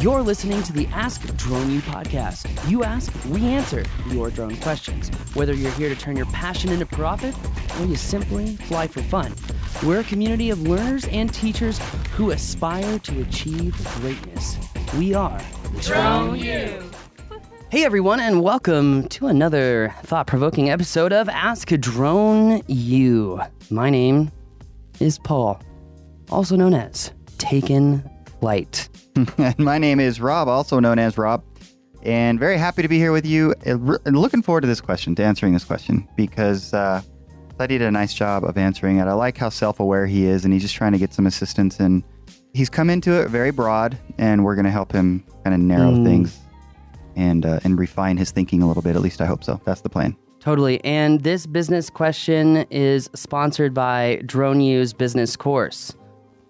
You're listening to the Ask Drone U podcast. You ask, we answer your drone questions. Whether you're here to turn your passion into profit or you simply fly for fun, we're a community of learners and teachers who aspire to achieve greatness. We are Drone U. Hey everyone, and welcome to another thought-provoking episode of Ask Drone U. My name is Paul, also known as Taken Flight. and my name is Rob, also known as Rob, and very happy to be here with you. And looking forward to this question, to answering this question, because uh, I did a nice job of answering it. I like how self-aware he is, and he's just trying to get some assistance. And he's come into it very broad, and we're going to help him kind of narrow Mm. things and uh, and refine his thinking a little bit. At least I hope so. That's the plan. Totally. And this business question is sponsored by Drone U's business course.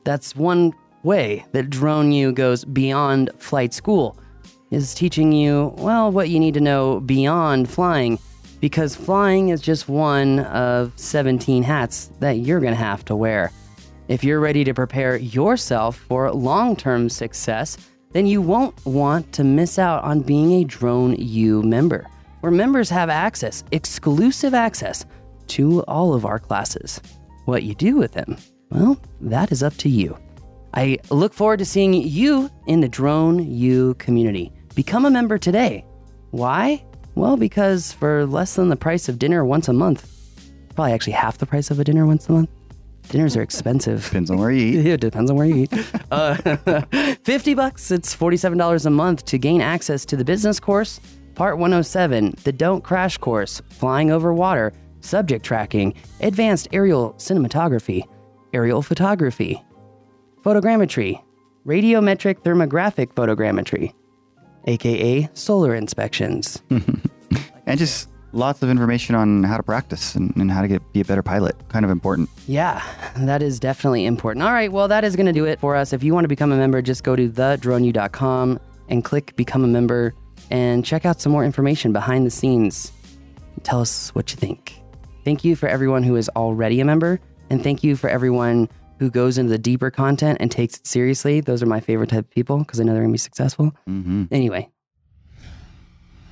That's one way that Drone U goes beyond flight school, is teaching you, well, what you need to know beyond flying, because flying is just one of 17 hats that you're going to have to wear. If you're ready to prepare yourself for long term success, then you won't want to miss out on being a Drone U member, where members have access, exclusive access, to all of our classes. What you do with them, well, that is up to you. I look forward to seeing you in the Drone U community. Become a member today. Why? Well, because for less than the price of dinner once a month, probably actually half the price of a dinner once a month, dinners are expensive. Depends on where you eat. Yeah, it depends on where you eat. Uh, 50 bucks, it's $47 a month to gain access to the business course, part 107, the Don't Crash course, flying over water, subject tracking, advanced aerial cinematography, aerial photography, photogrammetry, radiometric thermographic photogrammetry, aka solar inspections. And just lots of information on how to practice and, and how to get be a better pilot. Kind of important. Yeah, that is definitely important. All right, well, that is going to do it for us. If you want to become a member, just go to thedroneu.com and click become a member and check out some more information behind the scenes. Tell us what you think. Thank you for everyone who is already a member, and thank you for everyone who goes into the deeper content and takes it seriously. Those are my favorite type of people because I know they're going to be successful. hmm Anyway,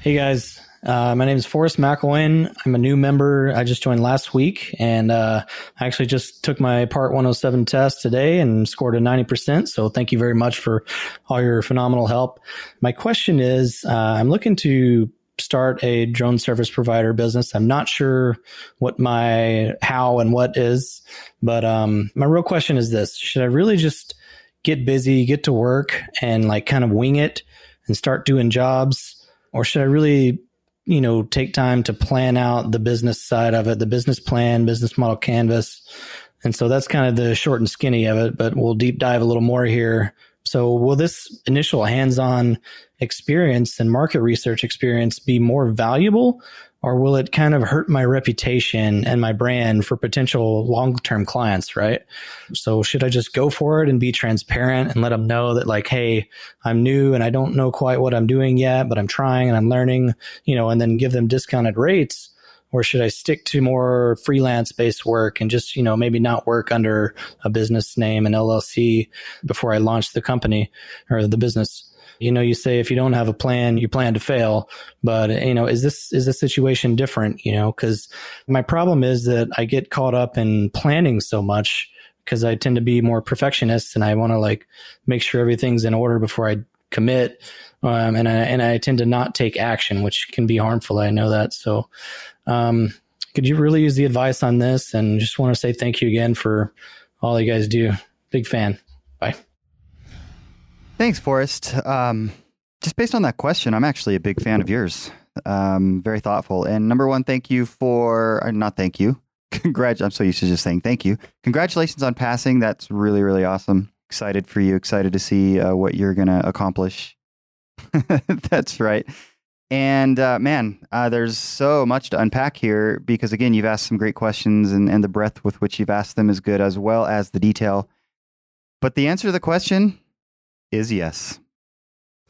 Hey guys, uh, my name is Forrest McElwain. I'm a new member. I just joined last week, and uh, I actually just took my Part 107 test today and scored a 90%. So thank you very much for all your phenomenal help. My question is, uh, I'm looking to start a drone service provider business. I'm not sure what my how and what is, but um, my real question is this: Should I really just get busy, get to work, and like kind of wing it and start doing jobs? or should I really, you know, take time to plan out the business side of it, the business plan, business model canvas? And so that's kind of the short and skinny of it, but we'll deep dive a little more here. So will this initial hands-on experience and market research experience be more valuable or will it kind of hurt my reputation and my brand for potential long-term clients, right? So should I just go for it and be transparent and let them know that like, hey, I'm new and I don't know quite what I'm doing yet, but I'm trying and I'm learning, you know, and then give them discounted rates? Or should I stick to more freelance based work and just, you know, maybe not work under a business name and LLC before I launch the company or the business? You know, you say if you don't have a plan, you plan to fail. But, you know, is this, is this situation different? You know, cause my problem is that I get caught up in planning so much because I tend to be more perfectionist and I want to like make sure everything's in order before I commit. Um, and I, and I tend to not take action, which can be harmful. I know that. So, um, could you really use the advice on this? And just want to say thank you again for all you guys do. Big fan. Bye. Thanks, Forrest. Um, just based on that question, I'm actually a big fan of yours. Um, very thoughtful. And number one, thank you for, or not thank you. Congrat. I'm so used to just saying thank you. Congratulations on passing. That's really, really awesome. Excited for you. Excited to see uh, what you're to accomplish. That's right. And uh, man, uh, there's so much to unpack here because, again, you've asked some great questions, and, and the breadth with which you've asked them is good, as well as the detail. But the answer to the question is yes.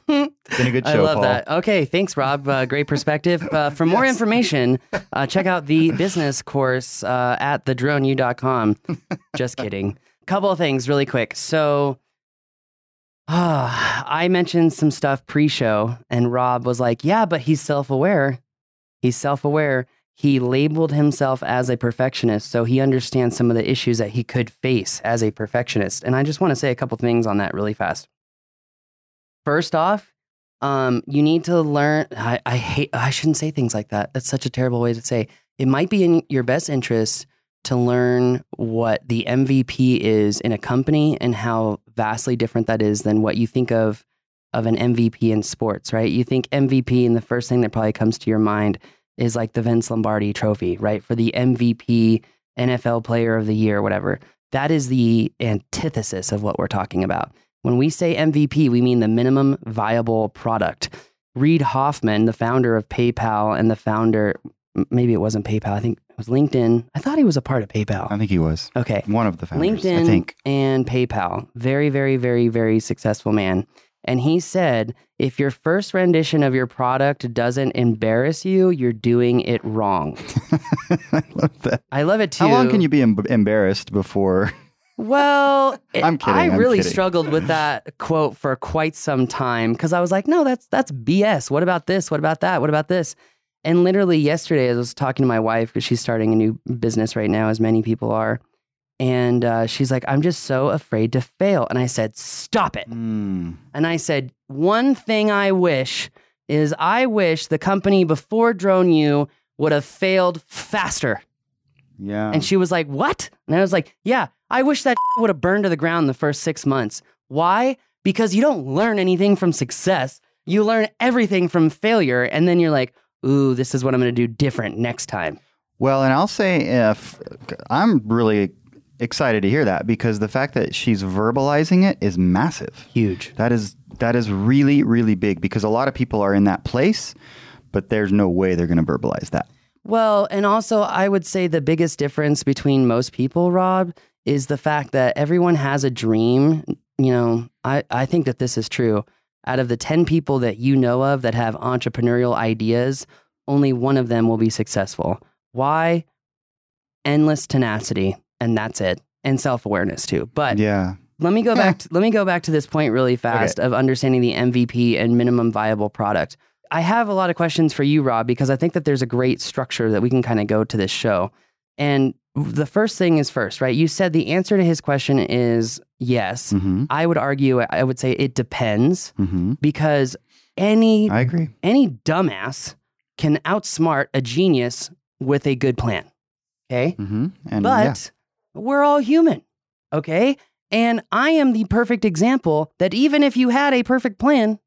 It's been a good show. I love Paul. that. Okay, thanks, Rob. Uh, great perspective. Uh, for more Yes. information, uh, check out the business course uh, at thedroneu.com. Just kidding. Couple of things really quick. So, uh, I mentioned some stuff pre show, and Rob was like, Yeah, but he's self aware. He's self aware. He labeled himself as a perfectionist, so he understands some of the issues that he could face as a perfectionist. And I just want to say a couple things on that really fast. First off, um, you need to learn. I, I hate, I shouldn't say things like that. That's such a terrible way to say. It might be in your best interest to learn what the MVP is in a company and how vastly different that is than what you think of of an MVP in sports, right? You think MVP, and the first thing that probably comes to your mind is like the Vince Lombardi trophy, right? For the MVP NFL player of the year, whatever. That is the antithesis of what we're talking about. When we say MVP, we mean the minimum viable product. Reid Hoffman, the founder of PayPal and the founder, maybe it wasn't PayPal, I think it was LinkedIn. I thought he was a part of PayPal. I think he was. Okay. One of the founders. LinkedIn I think. and PayPal. Very, very, very, very successful man. And he said, if your first rendition of your product doesn't embarrass you, you're doing it wrong. I love that. I love it too. How long can you be em- embarrassed before? Well, it- I'm kidding, I I'm really kidding. struggled with that quote for quite some time because I was like, no, that's that's BS. What about this? What about that? What about this? And literally yesterday, I was talking to my wife because she's starting a new business right now, as many people are. And uh, she's like, I'm just so afraid to fail. And I said, stop it. Mm. And I said, one thing I wish is I wish the company before Drone U would have failed faster. Yeah. And she was like, What? And I was like, Yeah, I wish that would have burned to the ground the first six months. Why? Because you don't learn anything from success. You learn everything from failure. And then you're like, Ooh, this is what I'm going to do different next time. Well, and I'll say if I'm really excited to hear that because the fact that she's verbalizing it is massive. Huge. That is that is really really big because a lot of people are in that place, but there's no way they're going to verbalize that. Well, and also, I would say the biggest difference between most people, Rob, is the fact that everyone has a dream. You know, I, I think that this is true. Out of the 10 people that you know of that have entrepreneurial ideas, only one of them will be successful. Why? Endless tenacity, and that's it. And self-awareness too. But Yeah. let me go back to, let me go back to this point really fast of understanding the MVP and minimum viable product. I have a lot of questions for you, Rob, because I think that there's a great structure that we can kind of go to this show. And the first thing is first, right? You said the answer to his question is yes. Mm-hmm. I would argue, I would say it depends Mm-hmm. because any I agree. any dumbass can outsmart a genius with a good plan. Okay? Mm-hmm. And But we're all human, okay? And I am the perfect example that even if you had a perfect plan,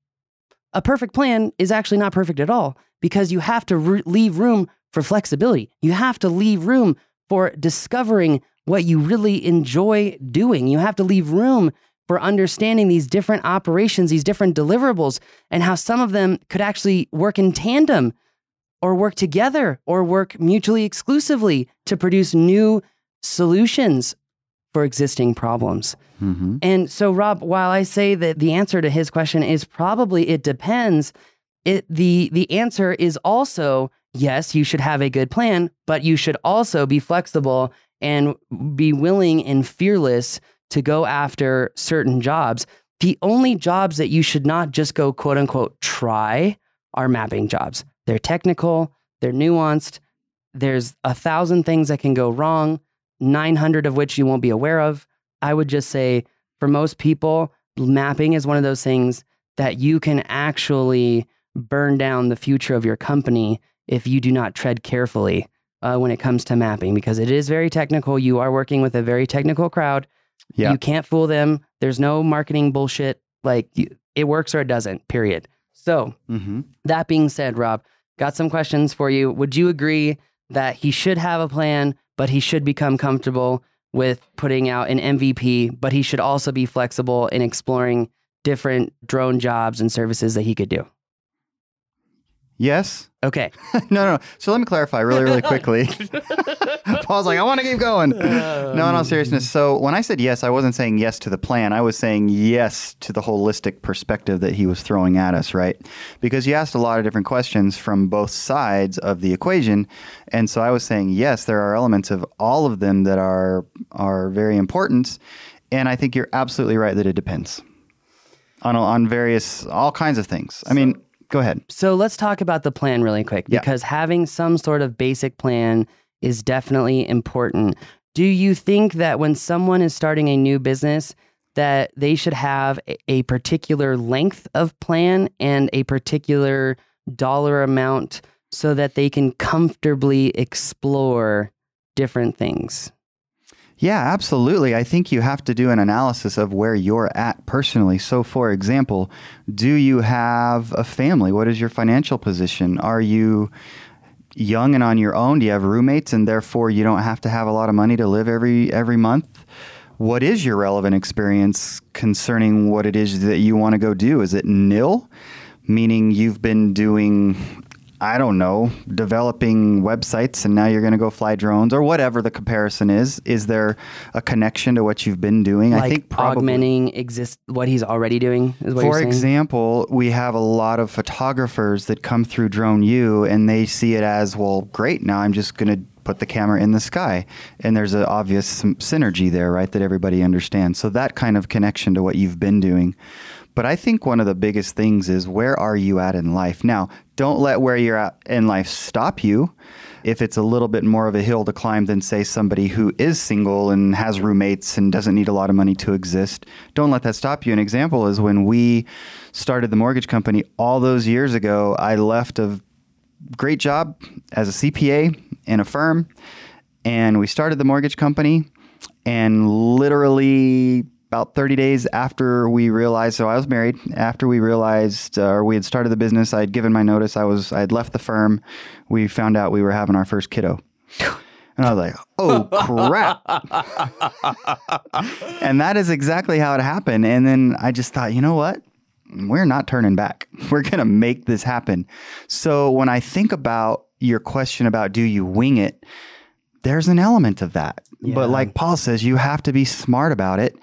a perfect plan is actually not perfect at all because you have to re- leave room for flexibility. You have to leave room for discovering what you really enjoy doing. You have to leave room for understanding these different operations, these different deliverables, and how some of them could actually work in tandem or work together or work mutually exclusively to produce new solutions for existing problems. Mm-hmm. And so, Rob, while I say that the answer to his question is probably it depends, it the the answer is also yes, you should have a good plan, but you should also be flexible and be willing and fearless to go after certain jobs. The only jobs that you should not just go quote unquote try are mapping jobs. They're technical, they're nuanced. There's a thousand things that can go wrong, 900 of which you won't be aware of. I would just say for most people, mapping is one of those things that you can actually burn down the future of your company if you do not tread carefully uh, when it comes to mapping because it is very technical. You are working with a very technical crowd. Yeah. You can't fool them. There's no marketing bullshit. Like you, it works or it doesn't, period. So, Mm-hmm. that being said, Rob, got some questions for you. Would you agree that he should have a plan, but he should become comfortable with putting out an MVP, but he should also be flexible in exploring different drone jobs and services that he could do? Yes. Okay. no, no. So let me clarify really, really quickly. Paul's like, I want to keep going. Uh, no, in all seriousness. So when I said yes, I wasn't saying yes to the plan. I was saying yes to the holistic perspective that he was throwing at us, right? Because you asked a lot of different questions from both sides of the equation. And so I was saying yes, there are elements of all of them that are are very important. And I think you're absolutely right that it depends. on on various all kinds of things. I mean, go ahead. So let's talk about the plan really quick Yeah. because having some sort of basic plan is definitely important. Do you think that when someone is starting a new business that they should have a particular length of plan and a particular dollar amount so that they can comfortably explore different things? Yeah, absolutely. I think you have to do an analysis of where you're at personally. So, for example, do you have a family? What is your financial position? Are you young and on your own? Do you have roommates and therefore you don't have to have a lot of money to live every every month? What is your relevant experience concerning what it is that you want to go do? Is it nil? Meaning you've been doing I don't know, developing websites and now you're going to go fly drones or whatever the comparison is. Is there a connection to what you've been doing? like I think probably. augmenting exist what he's already doing is what For example, we have a lot of photographers that come through Drone U and they see it as, well, great, now I'm just going to put the camera in the sky. And there's an obvious synergy there, right, that everybody understands. So that kind of connection to what you've been doing. But I think one of the biggest things is where are you at in life? Now, don't let where you're at in life stop you. If it's a little bit more of a hill to climb than, say, somebody who is single and has roommates and doesn't need a lot of money to exist, don't let that stop you. An example is when we started the mortgage company all those years ago, I left a great job as a CPA in a firm, and we started the mortgage company. And literally about 30 days after we realized, so I was married. After we realized, uh, or we had started the business, I had given my notice. I was, I had left the firm. We found out we were having our first kiddo. And I was like, oh crap. and that is exactly how it happened. And then I just thought, you know what? We're not turning back. We're going to make this happen. So when I think about your question about do you wing it, there's an element of that. Yeah. But like Paul says, you have to be smart about it.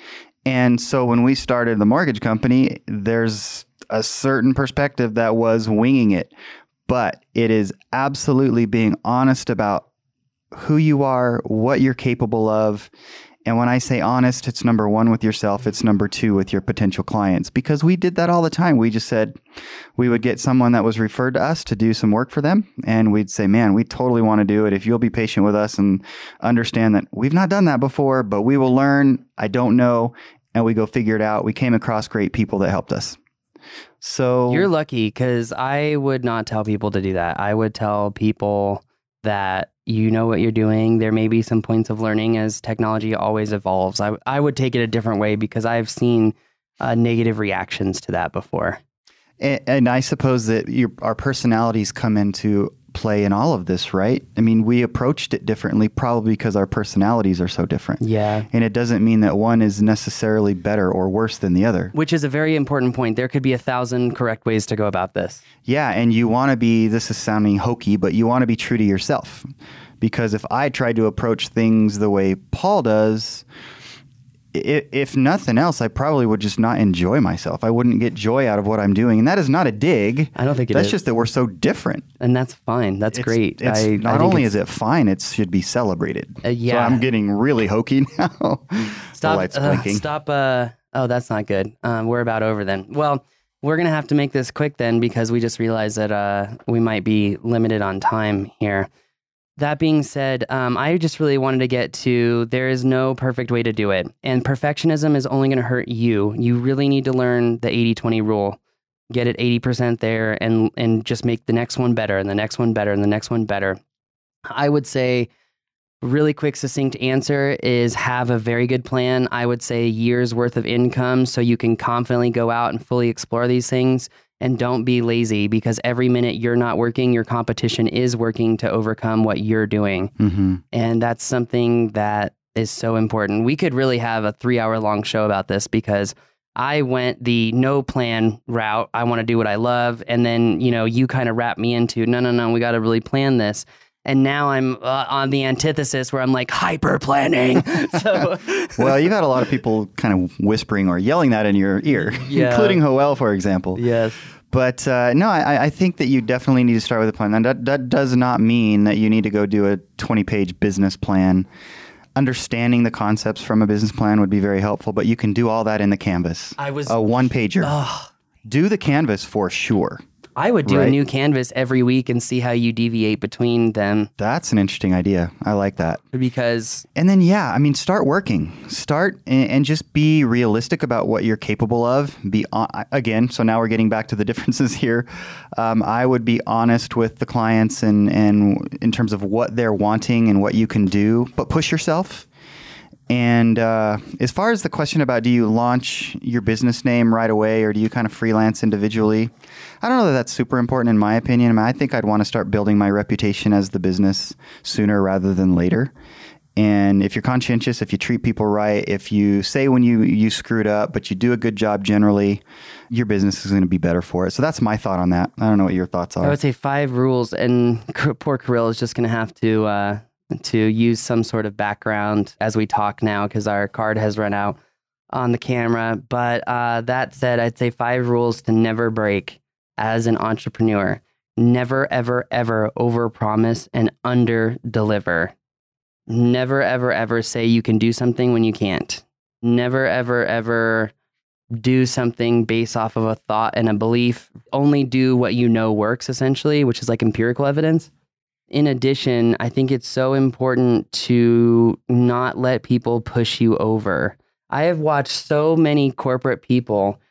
And so when we started the mortgage company, there's a certain perspective that was winging it. But it is absolutely being honest about who you are, what you're capable of. And when I say honest, it's number one with yourself, it's number two with your potential clients. Because we did that all the time. We just said we would get someone that was referred to us to do some work for them. And we'd say, man, we totally want to do it. If you'll be patient with us and understand that we've not done that before, but we will learn. I don't know. And we go figure it out. We came across great people that helped us. So You're lucky because I would not tell people to do that. I would tell people that you know what you're doing. There may be some points of learning as technology always evolves. I, I would take it a different way because I've seen uh, negative reactions to that before. And, and I suppose that your, our personalities come into play in all of this, right? I mean, we approached it differently, probably because our personalities are so different. Yeah. And it doesn't mean that one is necessarily better or worse than the other. Which is a very important point. There could be a thousand correct ways to go about this. Yeah, and you want to be, this is sounding hokey, but you want to be true to yourself. Because if I tried to approach things the way Paul does, if nothing else, I probably would just not enjoy myself. I wouldn't get joy out of what I'm doing. And that is not a dig. I don't think it That's is. just that we're so different. And that's fine. That's It's- great. It's I, not I only is it fine, it should be celebrated. Uh, yeah. So I'm getting really hokey now. the Stop. lights uh, blinking. stop. Uh, oh, that's not good. Um, we're about over then. Well, we're gonna have to make this quick then because we just realized that uh, we might be limited on time here. That being said, um, I just really wanted to get to there is no perfect way to do it. And perfectionism is only going to hurt you. You really need to learn the 80 20 rule. Get it 80% there and, and just make the next one better and the next one better and the next one better. I would say, really quick, succinct answer is have a very good plan. I would say year's worth of income so you can confidently go out and fully explore these things. And don't be lazy because every minute you're not working, your competition is working to overcome what you're doing. hmm And that's something that is so important. We could really have a three hour long show about this because I went the no plan route. I want to do what I love. And then, you know, you kind of wrap me into no, no, no, we got to really plan this. And now I'm uh, on the antithesis where I'm like hyper planning. so, Well, you've had a lot of people kind of whispering or yelling that in your ear, Yeah. including Hoel, for example. yes. But uh, no, I, I think that you definitely need to start with a plan. And that, that does not mean that you need to go do a 20 page business plan. understanding the concepts from a business plan would be very helpful, but you can do all that in the canvas. I was A one pager. Ugh. Do the canvas for sure. I would do a new canvas every week and see how you deviate between them That's an interesting idea. I like that. because And then, yeah, I mean, start working. Start and, and just be realistic about what you're capable of. Be on, again. So now we're getting back to the differences here. Um, I would be honest with the clients and and in terms of what they're wanting and what you can do, but push yourself. And uh, as far as the question about do you launch your business name right away or do you kind of freelance individually, I don't know that that's super important in my opinion. I, mean, I think I'd want to start building my reputation as the business sooner rather than later. And if you're conscientious, if you treat people right, if you say when you you screwed up, but you do a good job generally, your business is going to be better for it. So that's my thought on that. I don't know what your thoughts are. I would say five rules, and poor Kirill is just going to have to uh, to use some sort of background as we talk now because our card has run out on the camera. But uh, that said, I'd say five rules to never break as an entrepreneur: never, ever, ever overpromise and under deliver. Never, ever, ever say you can do something when you can't. Never, ever, ever do something based off of a thought and a belief. Only do what you know works, essentially, which is like empirical evidence. In addition, I think it's so important to not let people push you over. I have watched so many corporate people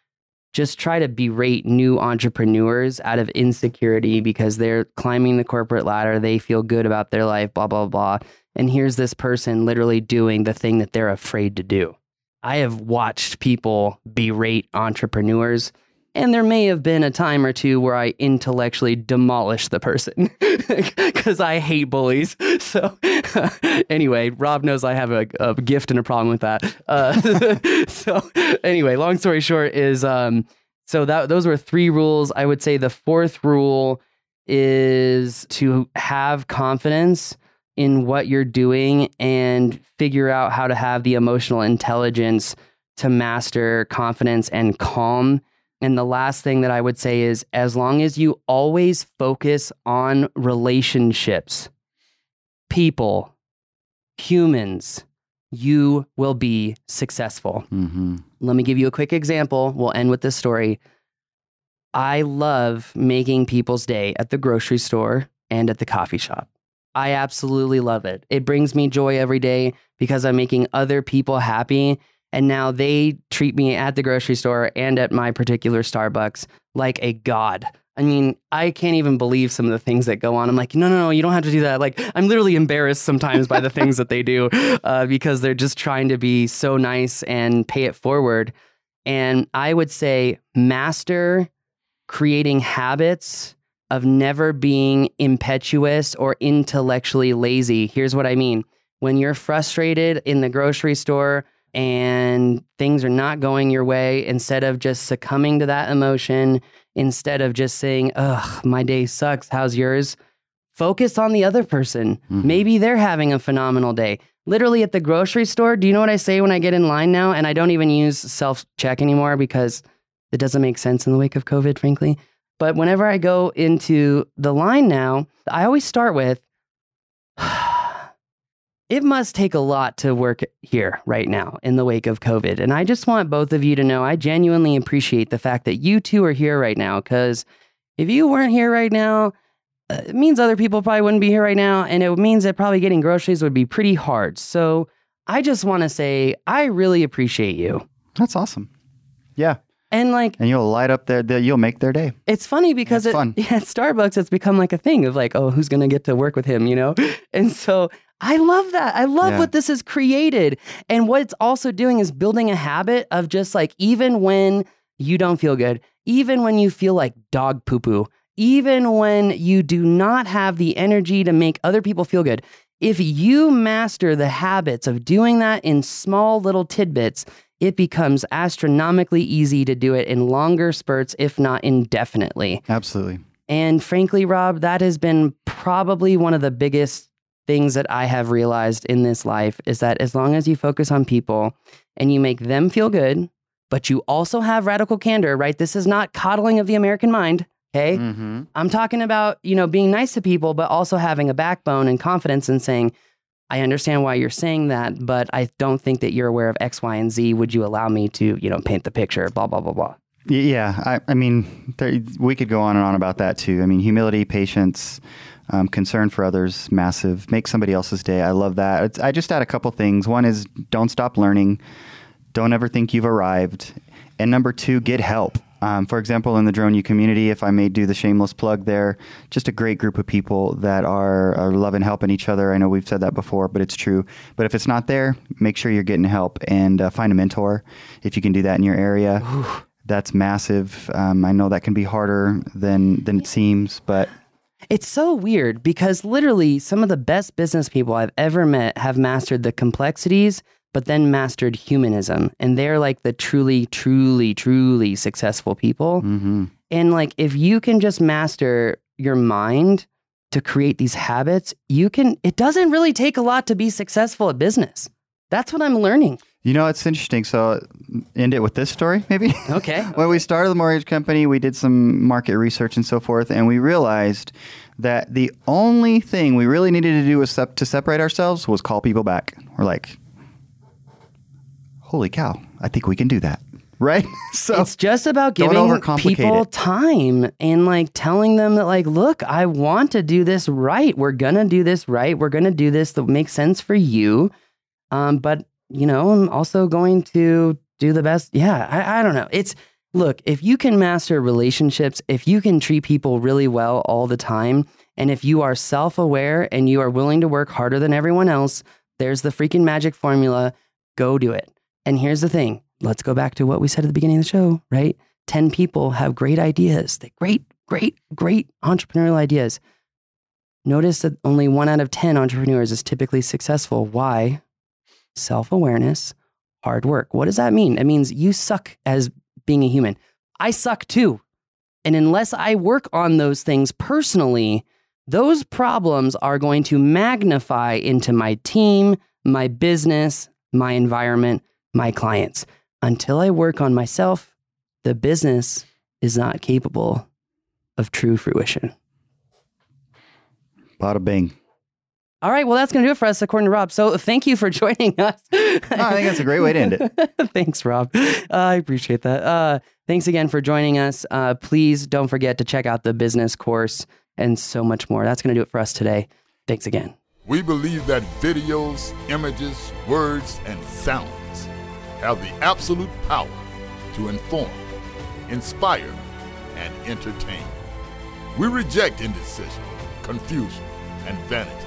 just try to berate new entrepreneurs out of insecurity because they're climbing the corporate ladder. They feel good about their life, blah, blah, blah. And here's this person literally doing the thing that they're afraid to do. I have watched people berate entrepreneurs, and there may have been a time or two where I intellectually demolished the person because I hate bullies. So, anyway, Rob knows I have a, a gift and a problem with that. Uh, so, anyway, long story short is um, so that those were three rules. I would say the fourth rule is to have confidence in what you're doing and figure out how to have the emotional intelligence to master confidence and calm. And the last thing that I would say is as long as you always focus on relationships, people, humans, you will be successful. hmm Let me give you a quick example. We'll end with this story. I love making people's day at the grocery store and at the coffee shop. I absolutely love it. It brings me joy every day because I'm making other people happy. And now they treat me at the grocery store and at my particular Starbucks like a god. I mean, I can't even believe some of the things that go on. I'm like, no, no, no, you don't have to do that. Like, I'm literally embarrassed sometimes by the things that they do uh, because they're just trying to be so nice and pay it forward. And I would say, master creating habits of never being impetuous or intellectually lazy. Here's what I mean when you're frustrated in the grocery store and things are not going your way, instead of just succumbing to that emotion, instead of just saying, ugh, my day sucks, how's yours? Focus on the other person. Mhm. Maybe they're having a phenomenal day. Literally at the grocery store, do you know what I say when I get in line now? And I don't even use self check anymore because it doesn't make sense in the wake of COVID, frankly. But whenever I go into the line now, I always start with, it must take a lot to work here right now in the wake of COVID. And I just want both of you to know I genuinely appreciate the fact that you two are here right now because if you weren't here right now, uh, it means other people probably wouldn't be here right now. And it means that probably getting groceries would be pretty hard. So I just want to say, I really appreciate you. That's awesome. Yeah. And like, And you'll light up their, their you'll make their day. it's funny because It's it, fun. yeah, at Starbucks, it's become like a thing of like, oh, who's going to get to work with him, you know? And so I love that. I love Yeah. what this has created. And what it's also doing is building a habit of just like, even when you don't feel good, even when you feel like dog poo poo, even when you do not have the energy to make other people feel good, if you master the habits of doing that in small little tidbits, it becomes astronomically easy to do it in longer spurts, if not indefinitely. Absolutely. And frankly, Rob, that has been probably one of the biggest things that I have realized in this life is that as long as you focus on people and you make them feel good, but you also have radical candor, right? This is not coddling of the American mind. Okay. Mm-hmm. I'm talking about, you know, being nice to people, but also having a backbone and confidence and saying, I understand why you're saying that, but I don't think that you're aware of X, Y, and Z. Would you allow me to, you know, paint the picture? Blah blah blah blah. Yeah, I, I mean, there, we could go on and on about that too. I mean, humility, patience, um, concern for others, massive. Make somebody else's day. I love that. It's, I just add a couple things. One is don't stop learning. Don't ever think you've arrived. And number two, get help. Um, for example, in the Drone U community, if I may do the shameless plug there, just a great group of people that are, are loving helping each other. I know we've said that before, but it's true. But if it's not there, make sure you're getting help and uh, find a mentor if you can do that in your area. That's massive. Um, I know that can be harder than than it seems, but It's so weird because literally some of the best business people I've ever met have mastered the complexities, but then mastered humanism. And they're like the truly, truly, truly successful people. mhm. And like if you can just master your mind to create these habits, you can, it doesn't really take a lot to be successful at business. That's what I'm learning. you know it's interesting. So end it with this story, maybe. Okay. when we started the mortgage company, we did some market research and so forth, and we realized that the only thing we really needed to do was sep- to separate ourselves was call people back. We're like, holy cow, I think we can do that. Right? so it's just about giving people it. time and like telling them that like look i want to do this right we're gonna do this right we're gonna do this that makes sense for you um, but you know i'm also going to do the best yeah I, I don't know it's look if you can master relationships if you can treat people really well all the time and if you are self-aware and you are willing to work harder than everyone else there's the freaking magic formula go do it and here's the thing let's go back to what we said at the beginning of the show, right? 10 people have great ideas, they great, great, great entrepreneurial ideas. Notice that only one out of 10 entrepreneurs is typically successful. Why? Self awareness, hard work. What does that mean? It means you suck as being a human. I suck too. And unless I work on those things personally, those problems are going to magnify into my team, my business, my environment, my clients. Until I work on myself, the business is not capable of true fruition. bada bing. All right, well, that's going to do it for us, according to Rob. So thank you for joining us. I think that's a great way to end it. thanks, Rob. Uh, I appreciate that. Uh, thanks again for joining us. Uh, please don't forget to check out the business course and so much more. That's going to do it for us today. Thanks again. We believe that videos, images, words, and sounds have the absolute power to inform, inspire, and entertain. We reject indecision, confusion, and vanity,